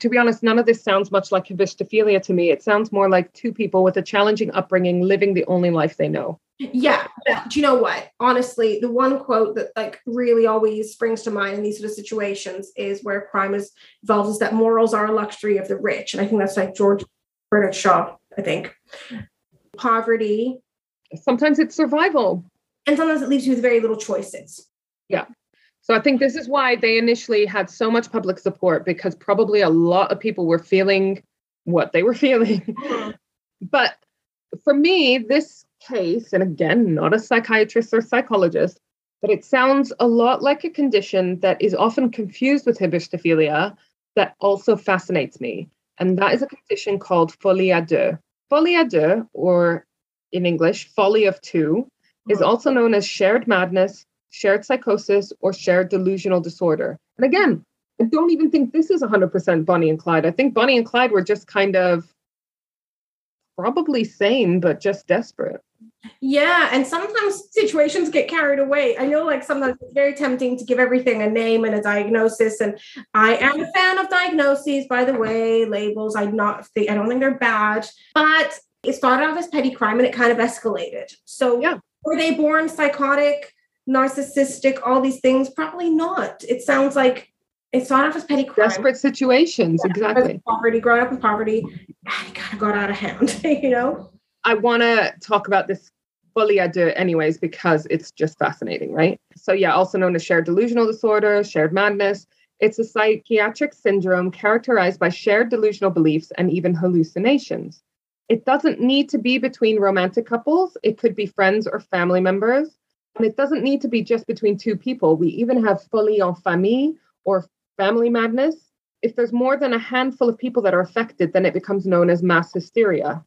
to be honest, none of this sounds much like hybristophilia to me. It sounds more like two people with a challenging upbringing living the only life they know. Yeah. Do you know what? Honestly, the one quote that like really always springs to mind in these sort of situations is where crime is involved is that morals are a luxury of the rich. And I think that's like George Bernard Shaw, I think. Poverty. Sometimes it's survival. And sometimes it leaves you with very little choices. So I think this is why they initially had so much public support because probably a lot of people were feeling what they were feeling. but for me, this case, and again, not a psychiatrist or psychologist, but it sounds a lot like a condition that is often confused with hybristophilia that also fascinates me. And that is a condition called folie à deux. Folie à deux, or in English, folly of two, is hmm. also known as shared madness, shared psychosis, or shared delusional disorder. And again, I don't even think this is 100% Bonnie and Clyde. I think Bonnie and Clyde were just kind of probably sane, but just desperate. Yeah, and sometimes situations get carried away. I know, like, sometimes it's very tempting to give everything a name and a diagnosis. And I am a fan of diagnoses, by the way, labels. I not think I don't think they're bad, but it started off as petty crime and it kind of escalated. So, Yeah. were they born psychotic, narcissistic, all these things? Probably not. It sounds like it started off as petty crime. Desperate situations, exactly. Poverty, growing up in poverty, and it kind of got out of hand, you know? I want to talk about this folie à deux anyways because it's just fascinating, right? So yeah, also known as shared delusional disorder, shared madness. It's a psychiatric syndrome characterized by shared delusional beliefs and even hallucinations. It doesn't need to be between romantic couples. It could be friends or family members. And it doesn't need to be just between two people. We even have folie en famille or family madness. If there's more than a handful of people that are affected, then it becomes known as mass hysteria.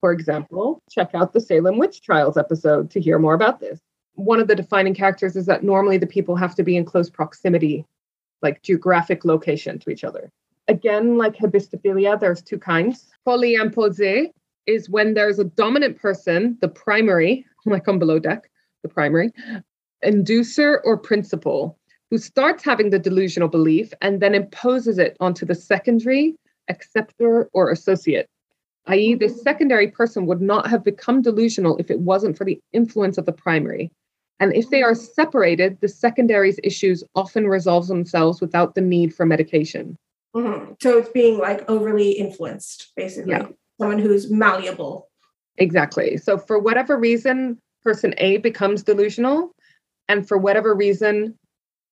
For example, check out the Salem witch trials episode to hear more about this. One of the defining characters is that normally the people have to be in close proximity, like geographic location to each other. Again, like hybristophilia, there's two kinds. Folie imposée is when there's a dominant person, the primary, like on below deck, the primary, inducer or principal, who starts having the delusional belief and then imposes it onto the secondary, acceptor, or associate i.e., this secondary person would not have become delusional if it wasn't for the influence of the primary. And if they are separated, the secondary's issues often resolve themselves without the need for medication. Mhm. So it's being like overly influenced, basically. Yeah. Someone who's malleable. Exactly. So, for whatever reason, person A becomes delusional, and for whatever reason,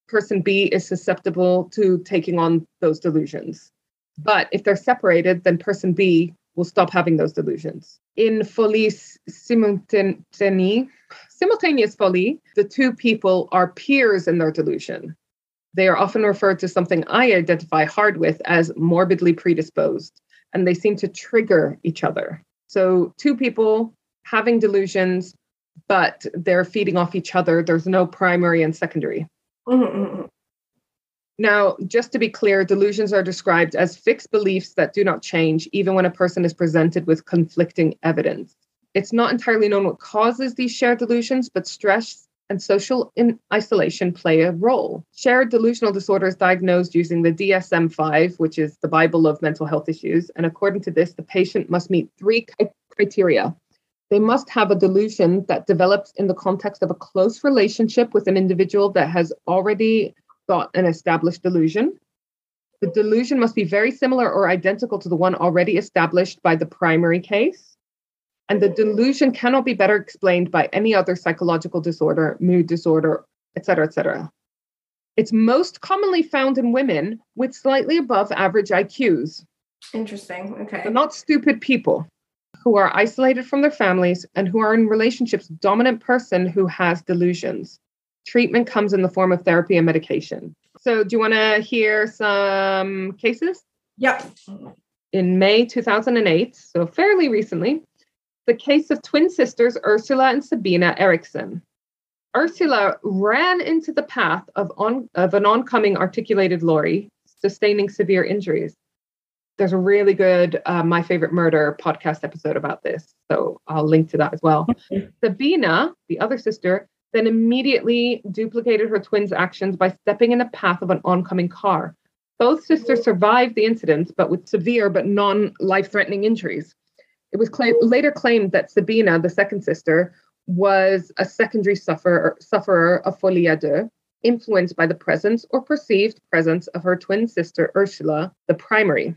person B is susceptible to taking on those delusions. But if they're separated, then person B will stop having those delusions. In folie simultanée, simultaneous folie, the two people are peers in their delusion. They are often referred to something I identify hard with as morbidly predisposed, and they seem to trigger each other. So, two people having delusions, but they're feeding off each other. There's no primary and secondary. Mhm, mhm. Now, just to be clear, delusions are described as fixed beliefs that do not change even when a person is presented with conflicting evidence. It's not entirely known what causes these shared delusions, but stress and social in- isolation play a role. Shared delusional disorder is diagnosed using the DSM 5, which is the Bible of mental health issues. And according to this, the patient must meet three criteria. They must have a delusion that develops in the context of a close relationship with an individual that has already got an established delusion. The delusion must be very similar or identical to the one already established by the primary case. And the delusion cannot be better explained by any other psychological disorder, mood disorder, etc., etc. It's most commonly found in women with slightly above average IQs. Interesting. Okay. So not stupid people who are isolated from their families and who are in relationships with dominant person who has delusions. Treatment comes in the form of therapy and medication. So, do you want to hear some cases? Yep. In May 2008, so fairly recently, the case of twin sisters Ursula and Sabina Eriksson. Ursula ran into the path of, on, of an oncoming articulated lorry, sustaining severe injuries there's a really good uh, my favorite murder podcast episode about this so i'll link to that as well. Sabina the other sister then immediately duplicated her twins actions by stepping in the path of an oncoming car. Both sisters survived the incident but with severe but non-life-threatening injuries. It was later claimed that sabina the second sister was a secondary sufferer, sufferer of folie à deux influenced by the presence or perceived presence of her twin sister ursula the primary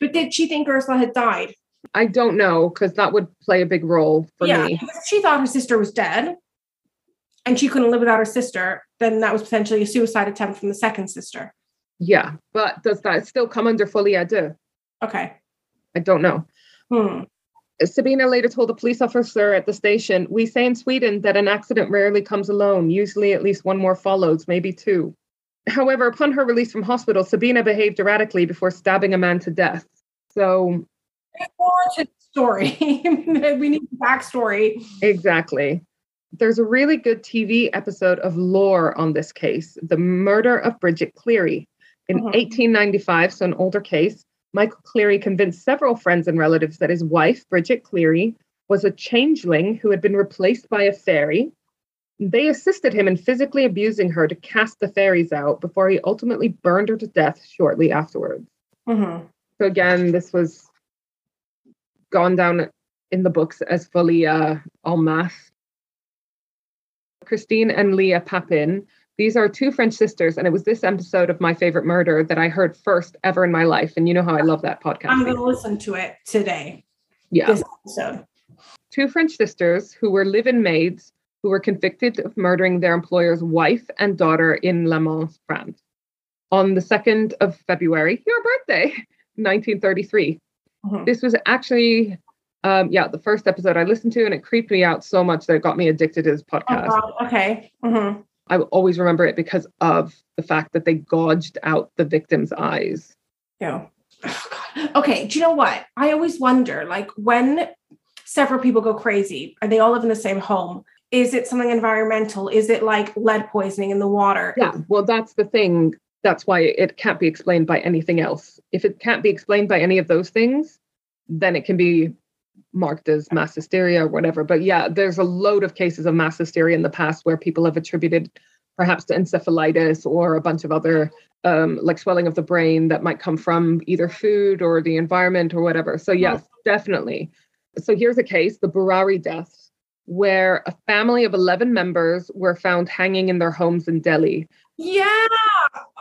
but did she think Ursula had died? I don't know because that would play a big role for me. yeah, me. She thought her sister was dead and she couldn't live without her sister. Then that was potentially a suicide attempt from the second sister. Yeah, but does that still come under folie à deux? Okay. I don't know. Hmm. Sabina later told a police officer at the station, We say in Sweden that an accident rarely comes alone. Usually at least one more follows, maybe two. However, upon her release from hospital, Sabina behaved erratically before stabbing a man to death. So, story. we need a backstory. Exactly. There's a really good TV episode of Lore on this case, the murder of Bridget Cleary. In uh-huh. 1895, so an older case, Michael Cleary convinced several friends and relatives that his wife, Bridget Cleary, was a changeling who had been replaced by a fairy they assisted him in physically abusing her to cast the fairies out before he ultimately burned her to death shortly afterwards. Mm-hmm. So, again, this was gone down in the books as folie uh, en masse. Christine and Leah Papin, these are two French sisters, and it was this episode of My Favorite Murder that I heard first ever in my life. And you know how I love that podcast. I'm going to listen to it today. Yeah. This episode. Two French sisters who were live in maids who were convicted of murdering their employer's wife and daughter in Le Mans, France. On the 2nd of February, your birthday, 1933. Mm-hmm. This was actually, um, yeah, the first episode I listened to, and it creeped me out so much that it got me addicted to this oh, podcast. Oh, okay. Mm-hmm. I will always remember it because of the fact that they gouged out the victim's eyes. Yeah. Oh, okay. Do you know what? I always wonder, like, when several people go crazy and they all live in the same home, is it something environmental? Is it like lead poisoning in the water? Yeah, well, that's the thing. That's why it can't be explained by anything else. If it can't be explained by any of those things, then it can be marked as mass hysteria or whatever. But yeah, there's a load of cases of mass hysteria in the past where people have attributed perhaps to encephalitis or a bunch of other um, like swelling of the brain that might come from either food or the environment or whatever. So yes, definitely. So here's a case, the Burari deaths where a family of 11 members were found hanging in their homes in Delhi. Yeah.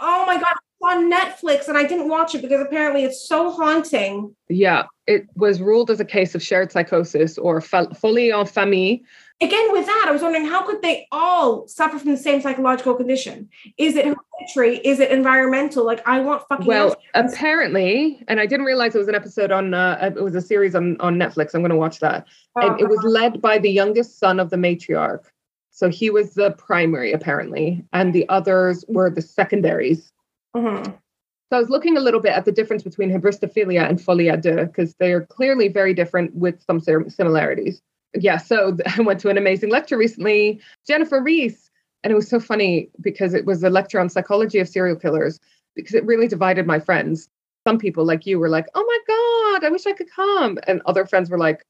Oh my God. on Netflix and I didn't watch it because apparently it's so haunting. Yeah. It was ruled as a case of shared psychosis or folie en famille again with that i was wondering how could they all suffer from the same psychological condition? Is it hereditary? Is it environmental? Like i want fucking well answers. apparently and i didn't realize it was an episode on uh, it was a series on, on netflix. I'm going to watch that. Oh, and it was led by the youngest son of the matriarch. So he was the primary apparently and the others were the secondaries. Mm-hmm. So I was looking a little bit at the difference between hybristophilia and à deux because they are clearly very different with some similarities yeah, so I went to an amazing lecture recently, Jennifer Reese, and it was so funny because it was a lecture on psychology of serial killers because it really divided my friends. Some people like you were like, "Oh my god, I wish I could come," and other friends were like,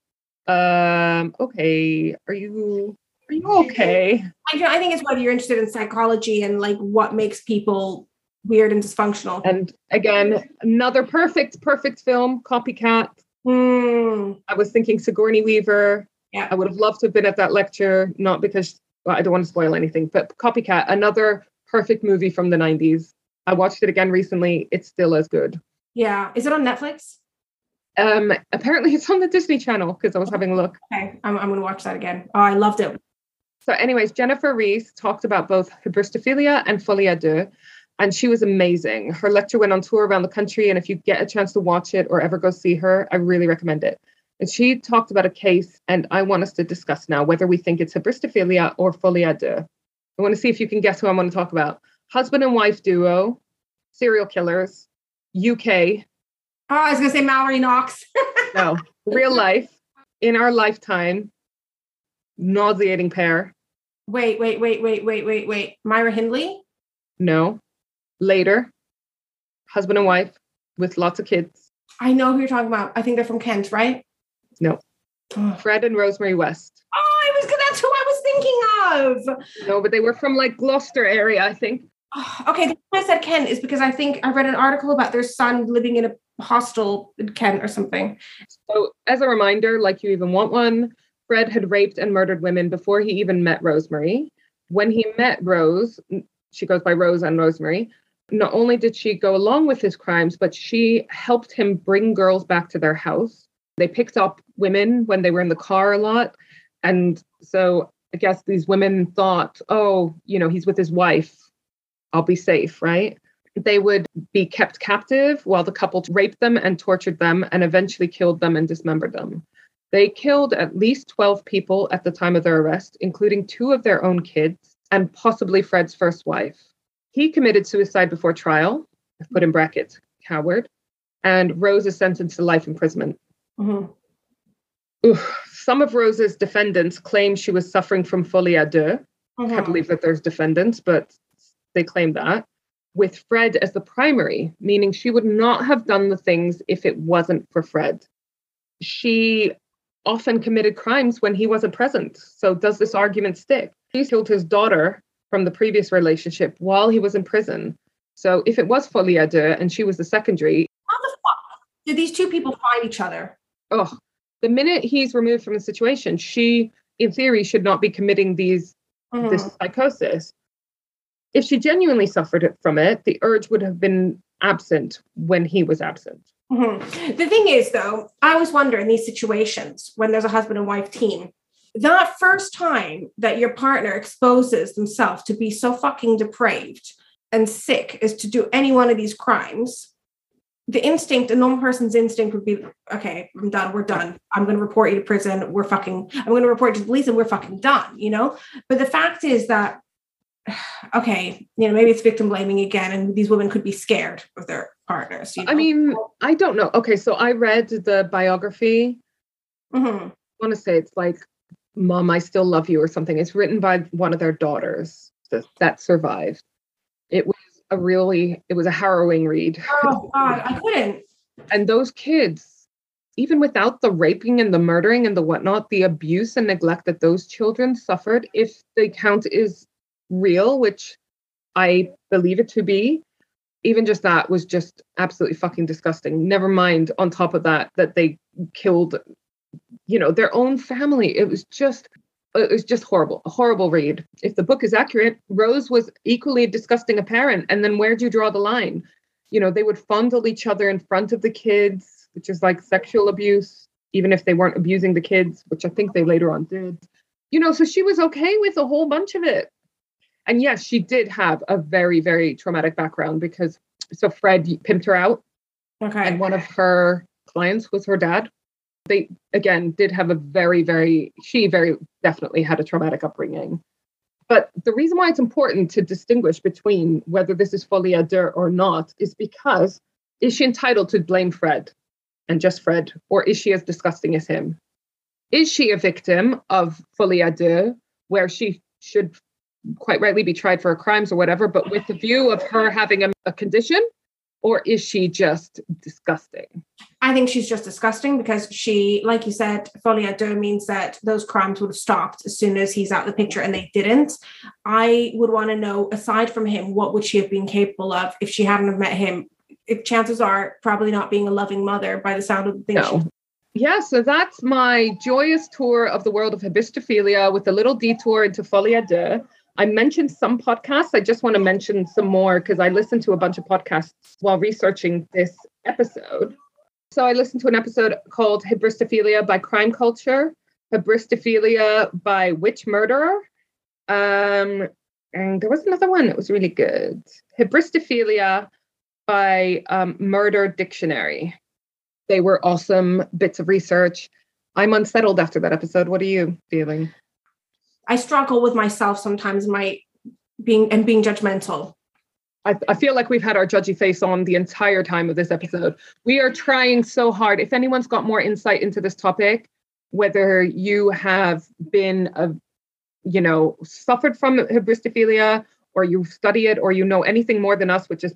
"Um, okay, are you are you okay?" I, I think it's whether you're interested in psychology and like what makes people weird and dysfunctional. And again, another perfect, perfect film, copycat. Mm. I was thinking Sigourney Weaver, Yeah. I would have loved to have been at that lecture, not because well, I don't want to spoil anything, but Copycat, another perfect movie from the 90s. I watched it again recently. It's still as good. Yeah. Is it on Netflix? Um, apparently it's on the Disney Channel because I was having a look. Okay. I'm, I'm going to watch that again. Oh, I loved it. So, anyways, Jennifer Reese talked about both hybristophilia and folie à deux, and she was amazing. Her lecture went on tour around the country, and if you get a chance to watch it or ever go see her, I really recommend it. And she talked about a case, and I want us to discuss now whether we think it's hybristophilia or folie à deux. I want to see if you can guess who I want to talk about. Husband and wife duo, serial killers, UK. Oh, I was going to say Mallory Knox. no, real life, in our lifetime, nauseating pair. Wait, wait, wait, wait, wait, wait, wait. Myra Hindley? No. Later, husband and wife with lots of kids. I know who you're talking about. I think they're from Kent, right? No. Fred and Rosemary West. Oh, I was that's who I was thinking of. No, but they were from like Gloucester area, I think. Oh, okay, the reason I said Kent is because I think I read an article about their son living in a hostel in Kent or something. So, as a reminder, like you even want one, Fred had raped and murdered women before he even met Rosemary. When he met Rose, she goes by Rose and Rosemary. Not only did she go along with his crimes, but she helped him bring girls back to their house. They picked up women when they were in the car a lot. And so I guess these women thought, oh, you know, he's with his wife. I'll be safe, right? They would be kept captive while the couple raped them and tortured them and eventually killed them and dismembered them. They killed at least 12 people at the time of their arrest, including two of their own kids and possibly Fred's first wife. He committed suicide before trial, put in brackets, coward, and Rose is sentenced to life imprisonment. Mhm. Oof. Some of Rose's defendants claim she was suffering from folie à deux. I Mhm. can't believe that there's defendants, but they claim that. With Fred as the primary, meaning she would not have done the things if it wasn't for Fred. She often committed crimes when he wasn't present. So, does this argument stick? He killed his daughter from the previous relationship while he was in prison. So, if it was folie à deux and she was the secondary, How the fuck did these two people find each other? oh, the minute he's removed from the situation, she, in theory, should not be committing these Mhm. this psychosis. If she genuinely suffered it from it, the urge would have been absent when he was absent. Mhm. The thing is, though, I always wonder in these situations when there's a husband and wife team, that first time that your partner exposes themselves to be so fucking depraved and sick as to do any one of these crimes, the instinct, a normal person's instinct would be, okay, I'm done, we're done. I'm going to report you to prison. We're fucking, I'm going to report you to the police and we're fucking done, you know? But the fact is that, okay, you know, maybe it's victim blaming again, and these women could be scared of their partners. You know? I mean, I don't know. Okay, so I read the biography. Mhm. I want to say it's like Mom, I Still Love You or something. It's written by one of their daughters that, that survived. It was a really, it was a harrowing read. Oh God, I couldn't. And those kids, even without the raping and the murdering and the whatnot, the abuse and neglect that those children suffered, if the count is real, which I believe it to be, even just that was just absolutely fucking disgusting. Never mind, on top of that, that they killed, you know, their own family. It was just. It was just horrible, a horrible read. If the book is accurate, Rose was equally disgusting a parent. And then where do you draw the line? you know, they would fondle each other in front of the kids, which is like sexual abuse, even if they weren't abusing the kids, which I think they later on did. You know, so she was okay with a whole bunch of it. And yes, she did have a very, very traumatic background because so Fred pimped her out, Okay. and one of her clients was her dad. They again did have a very, very, she very definitely had a traumatic upbringing. But the reason why it's important to distinguish between whether this is folie à deux or not is because is she entitled to blame Fred and just Fred, or is she as disgusting as him? Is she a victim of folie à deux, where she should quite rightly be tried for her crimes or whatever, but with the view of her having a, a condition? Or is she just disgusting? I think she's just disgusting because she, like you said, folie à deux means that those crimes would have stopped as soon as he's out of the picture, and they didn't. I would want to know, aside from him, what would she have been capable of if she hadn't have met him? If chances are probably not being a loving mother by the sound of the things. No. Yeah, so that's my joyous tour of the world of hybristophilia with a little detour into folie à deux. I mentioned some podcasts. I just want to mention some more because I listened to a bunch of podcasts while researching this episode. So I listened to an episode called Hybristophilia by Crime Culture, Hybristophilia by Witch Murderer. Um, and there was another one that was really good. Hybristophilia by um, Murder Dictionary. They were awesome bits of research. I'm unsettled after that episode. What are you feeling? I struggle with myself sometimes, my being and being judgmental. I, I feel like we've had our judgy face on the entire time of this episode. We are trying so hard. If anyone's got more insight into this topic, whether you have been a you know suffered from hybristophilia or you study it or you know anything more than us which is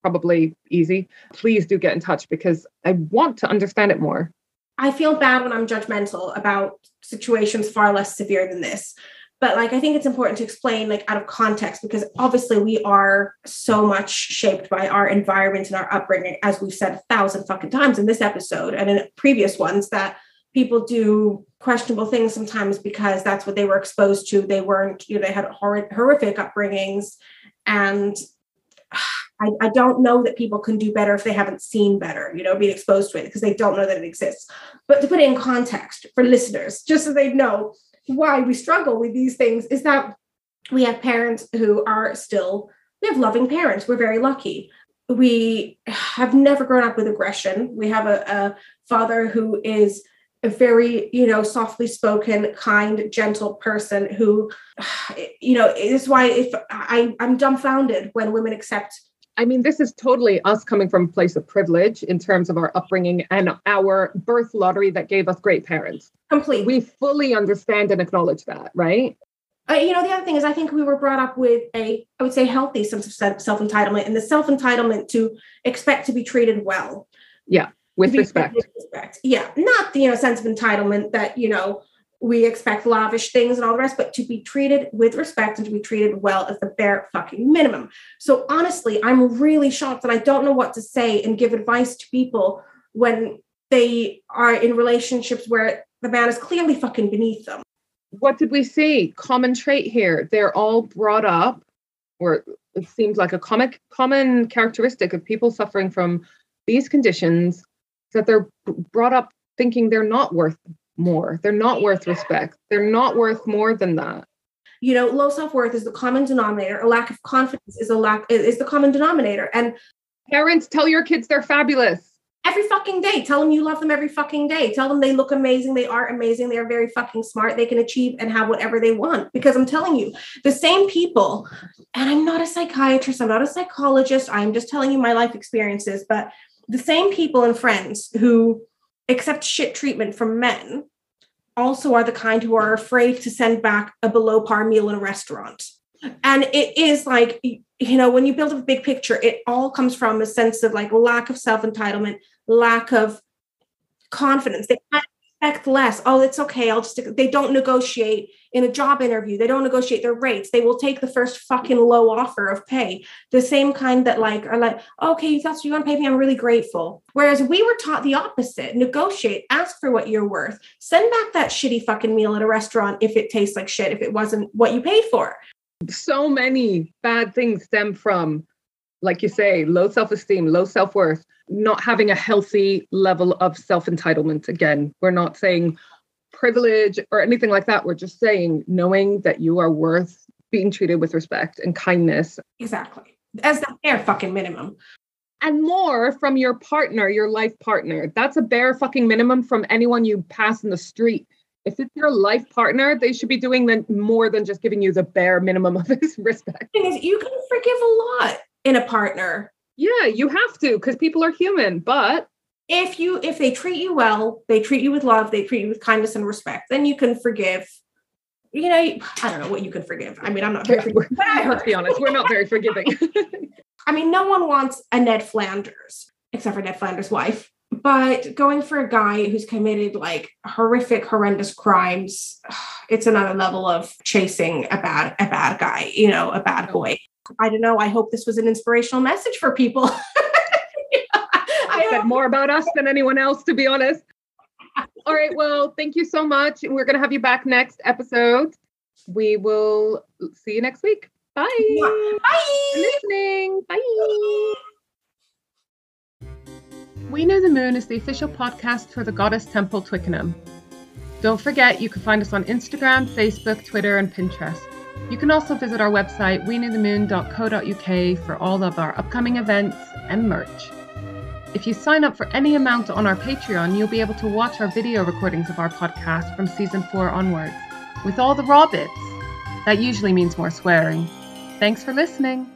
probably easy please do get in touch because i want to understand it more I feel bad when I'm judgmental about situations far less severe than this. But like I think it's important to explain like out of context because obviously we are so much shaped by our environment and our upbringing, as we've said a thousand fucking times in this episode and in previous ones, that people do questionable things sometimes because that's what they were exposed to. They weren't, you know, they had horrific upbringings and I, I don't know that people can do better if they haven't seen better, you know, being exposed to it because they don't know that it exists. But to put it in context for listeners, just so they know why we struggle with these things, is that we have parents who are still, we have loving parents. We're very lucky. We have never grown up with aggression. We have a, a father who is a very you know softly spoken kind gentle person who you know is why if i i'm dumbfounded when women accept I mean, this is totally us coming from a place of privilege in terms of our upbringing and our birth lottery that gave us great parents. Completely. We fully understand and acknowledge that, right? Uh, you know, the other thing is, I think we were brought up with a, I would say, healthy sense of self entitlement and the self entitlement to expect to be treated well. Yeah, with respect. with respect. Yeah, not the you know sense of entitlement that you know we expect lavish things and all the rest, but to be treated with respect and to be treated well is the bare fucking minimum. So honestly, I'm really shocked that I don't know what to say and give advice to people when they are in relationships where the man is clearly fucking beneath them. What did we see? Common trait here. They're all brought up, or it seems like a comic common characteristic of people suffering from these conditions that they're brought up thinking they're not worth more. They're not worth respect. They're not worth more than that. You know, low self-worth is the common denominator. A lack of confidence is a lack is the common denominator. And parents tell your kids they're fabulous. Every fucking day. Tell them you love them every fucking day. Tell them they look amazing. They are amazing. They are very fucking smart. They can achieve and have whatever they want. Because I'm telling you, the same people, and I'm not a psychiatrist, I'm not a psychologist. I'm just telling you my life experiences, but the same people and friends who accept shit treatment from men also are the kind who are afraid to send back a below par meal in a restaurant. And it is like, you know, when you build a big picture, it all comes from a sense of like lack of self entitlement, lack of confidence. They expect less. Oh, it's okay. I'll just, they don't negotiate in a job interview. They don't negotiate their rates. They will take the first fucking low offer of pay. The same kind that like are like, okay, that's what you want to pay me. I'm really grateful. Whereas we were taught the opposite. Negotiate, ask for what you're worth. Send back that shitty fucking meal at a restaurant if it tastes like shit, if it wasn't what you paid for. So many bad things stem from like you say, low self esteem, low self worth, not having a healthy level of self entitlement. Again, we're not saying privilege or anything like that. We're just saying knowing that you are worth being treated with respect and kindness. Exactly. As the bare fucking minimum. And more from your partner, your life partner. That's a bare fucking minimum from anyone you pass in the street. If it's your life partner, they should be doing the, more than just giving you the bare minimum of respect. The thing is, you can forgive a lot in a partner. Yeah, you have to because people are human. But if you if they treat you well, they treat you with love, they treat you with kindness and respect, then you can forgive. You know, I don't know what you can forgive. I mean, I'm not very forgiving, but I let's be honest, we're not very forgiving. I mean, no one wants a Ned Flanders except for Ned Flanders' wife. But going for a guy who's committed like horrific, horrendous crimes, it's another level of chasing a bad, a bad guy, you know, a bad boy. I don't know. I hope this was an inspirational message for people. I said more about us than anyone else, to be honest. All right. Well, thank you so much. We're going to have you back next episode. We will see you next week. Bye. Bye. For listening. Bye. We Know the Moon is the official podcast for the Goddess Temple Twickenham. Don't forget, you can find us on Instagram, Facebook, Twitter, and Pinterest. You can also visit our website, weknowthemoon.co.uk, for all of our upcoming events and merch. If you sign up for any amount on our Patreon, you'll be able to watch our video recordings of our podcast from season four onwards, with all the raw bits. That usually means more swearing. Thanks for listening.